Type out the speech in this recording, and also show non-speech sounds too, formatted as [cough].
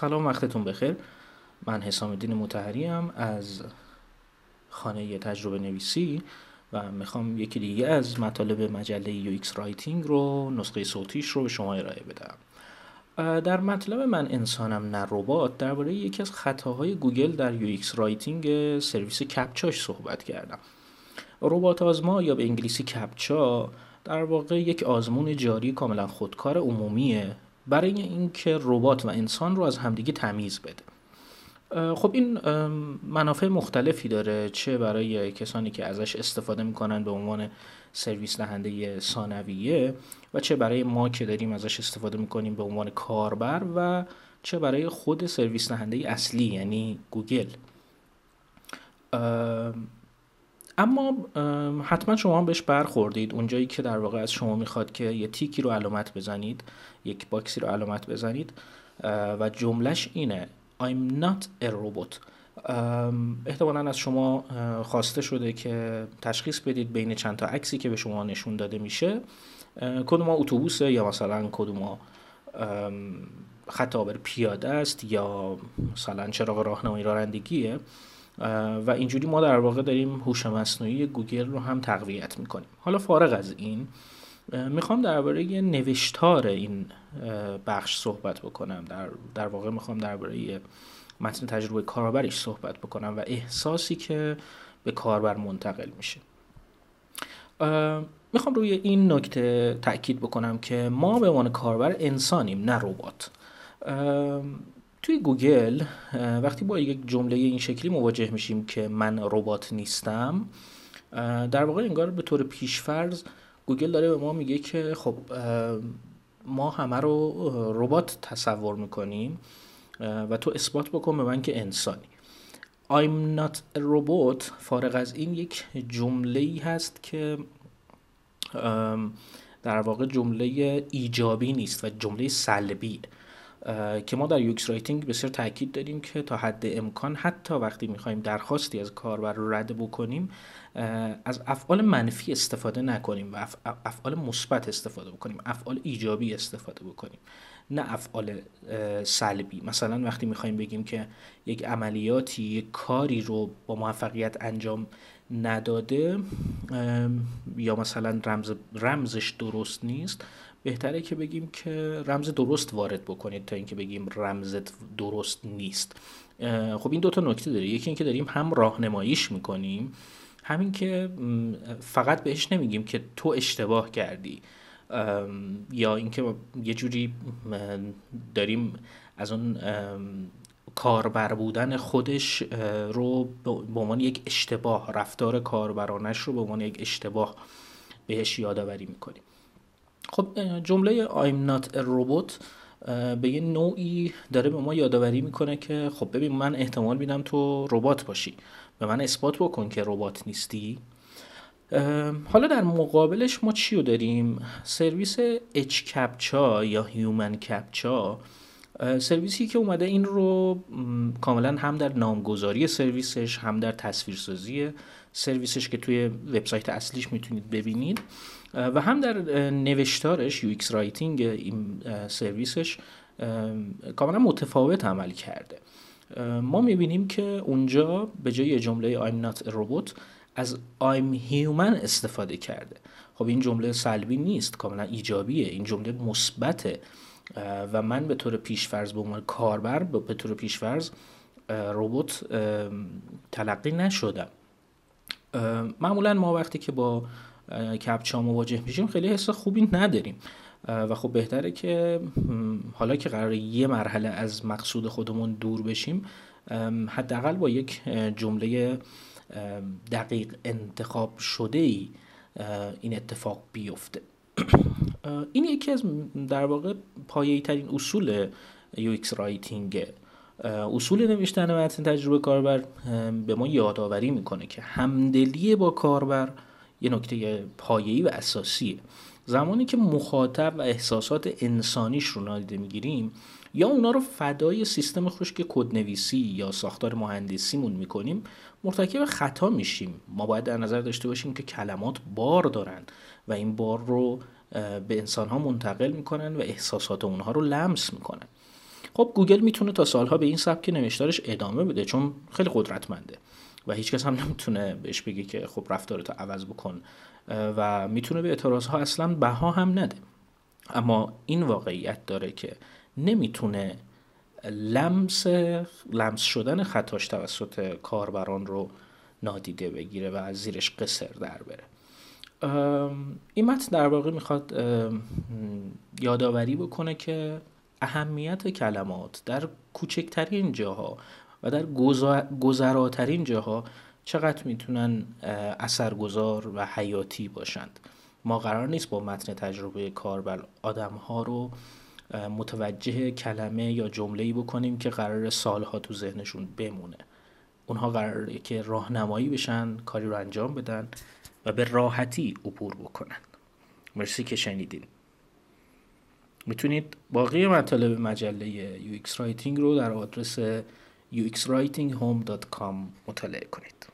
سلام وقتتون بخیر. من حسام الدین متحری از خانه تجربه نویسی و می‌خوام یکی دیگه از مطالب مجله UX writing رو نسخه صوتیش رو به شما ارائه بدم. در مطلب من انسانم نه ربات درباره یکی از خطاهای گوگل در UX writing سرویس captcha ش صحبت کردم. ربات آزما یا به انگلیسی captcha در واقع یک آزمون جاری کاملا خودکار عمومیه. برای اینکه ربات و انسان رو از همدیگه تمیز بده. خب این منافع مختلفی داره. چه برای کسانی که ازش استفاده می‌کنن به عنوان سرویس دهنده ثانویه و چه برای ما که داریم ازش استفاده می‌کنیم به عنوان کاربر و چه برای خود سرویس دهنده اصلی یعنی گوگل. اما حتما شما بهش برخوردید. اونجایی که در واقع از شما می‌خواد که یه تیکی رو علامت بزنید یک باکسی رو علامت بزنید و جملش اینه I'm not a robot. احتمالا از شما خواسته شده که تشخیص بدید بین چند تا عکسی که به شما نشون داده میشه. کدوم اتوبوسه یا مثلا کدوم خطابر پیاده است یا مثلا چراغ راهنمایی رانندگیه. و اینجوری ما در واقع داریم هوش مصنوعی گوگل رو هم تقویت می‌کنیم. حالا فارغ از این می‌خوام درباره نوشتار این بخش صحبت بکنم. در, در واقع می‌خوام درباره متن تجربه کاربرش صحبت بکنم و احساسی که به کاربر منتقل میشه. می‌خوام روی این نکته تاکید بکنم که ما به عنوان کاربر انسانیم نه ربات. توی گوگل وقتی با یک جمله این شکلی مواجه میشیم که من ربات نیستم در واقع انگار به طور پیشفرض گوگل داره به ما میگه که خب ما همه رو ربات تصور می‌کنیم و تو اثبات بکن به من که انسانی. I'm not a robot فارغ از این یک جمله ای هست که در واقع جمله ایجابی نیست و جمله سلبی که ما در UX writing بسیار تاکید داریم که تا حد امکان حتی وقتی می‌خوایم درخواستی از کاربر رو رد بکنیم از افعال منفی استفاده نکنیم و افعال مثبت استفاده بکنیم افعال ایجابی استفاده بکنیم نه افعال سلبی. مثلا وقتی می‌خوایم بگیم که یک عملیاتی یک کاری رو با موفقیت انجام نداده یا مثلا رمز رمزش درست نیست. بهتره که بگیم که رمز درست وارد بکنید تا اینکه بگیم رمزت درست نیست. خب این دوتا نکته داره یکی اینکه داریم هم راهنماییش می‌کنیم همین که فقط بهش نمیگیم که تو اشتباه کردی. یا اینکه یه جوری داریم از اون کاربر بودن خودش رو به عنوان یک اشتباه رفتار کاربرانش رو به عنوان یک اشتباه بهش یادآوری می‌کنیم. خب جمله I'm not a robot به یه نوعی داره به ما یادآوری می‌کنه که خب ببین من احتمال میدم تو ربات باشی. به من اثبات بکن که ربات نیستی. حالا در مقابلش ما چی رو داریم؟ سرویس اچ کپچا یا هیومن کپچا سرویسی که اومده این رو کاملا هم در نامگذاری سرویسش هم در تصویرسازی سرویسش که توی وبسایت اصلیش می‌تونید ببینید. و هم در نوشتارش UX writing این سرویسش کاملا متفاوت عمل کرده. ما می‌بینیم که اونجا به جای جمله I'm not a robot از I'm human استفاده کرده. خب این جمله سلبی نیست کاملا ایجابیه. این جمله مثبته. و من به طور پیشفرض به عنوان کاربر به طور پیشفرض ربات تلقی نشدم. معمولا ما وقتی که با کپچا مواجه میشیم خیلی حس خوبی نداریم. و خب بهتره که حالا که قرار یه مرحله از مقصود خودمون دور بشیم حداقل با یک جمله دقیق انتخاب شده ای این اتفاق بیفته. [clears throat] این یکی از در واقع پایه‌ای ترین اصول UX writing. اصول نوشتن متن تجربه کاربر به ما یادآوری می‌کنه که همدلی با کاربر یه نکته پایه‌ای و اساسیه زمانی که مخاطب و احساسات انسانیش رو نادیده می‌گیریم یا اونا رو فدای سیستم خشک کدنویسی یا ساختار مهندسیمون می‌کنیم مرتکب خطا میشیم. ما باید در نظر داشته باشیم که کلمات بار دارن و این بار رو به انسان ها منتقل می‌کنن و احساسات اونها رو لمس می‌کنن. خب گوگل می‌تونه تا سالها به این سبک نوشتارش ادامه بده چون خیلی قدرتمنده و هیچکس هم نمی‌تونه بهش بگه که خب رفتارتو عوض بکن و می‌تونه به اعتراض ها اصلا بها هم نده. اما این واقعیت داره که نمی‌تونه لمس لمس شدن خطاش توسط کاربران رو نادیده بگیره و از زیرش قصر در بره. این متن در واقع می‌خواد یادآوری بکنه که اهمیت کلمات در کوچکترین جاها و در گذراترین جاها چقدر می‌تونن اثرگذار و حیاتی باشند. ما قرار نیست با متن تجربه کاربر آدم ها رو متوجه کلمه یا جمله بکنیم که قرار سالها تو ذهنشون بمونه. اونها قراره که راهنمایی بشن کاری رو انجام بدن. و به راحتی عبور بکنن. مرسی که شنیدین. می‌تونید باقی مطالب مجله UX Writing رو در آدرس uxwritinghome.com مطالعه کنید.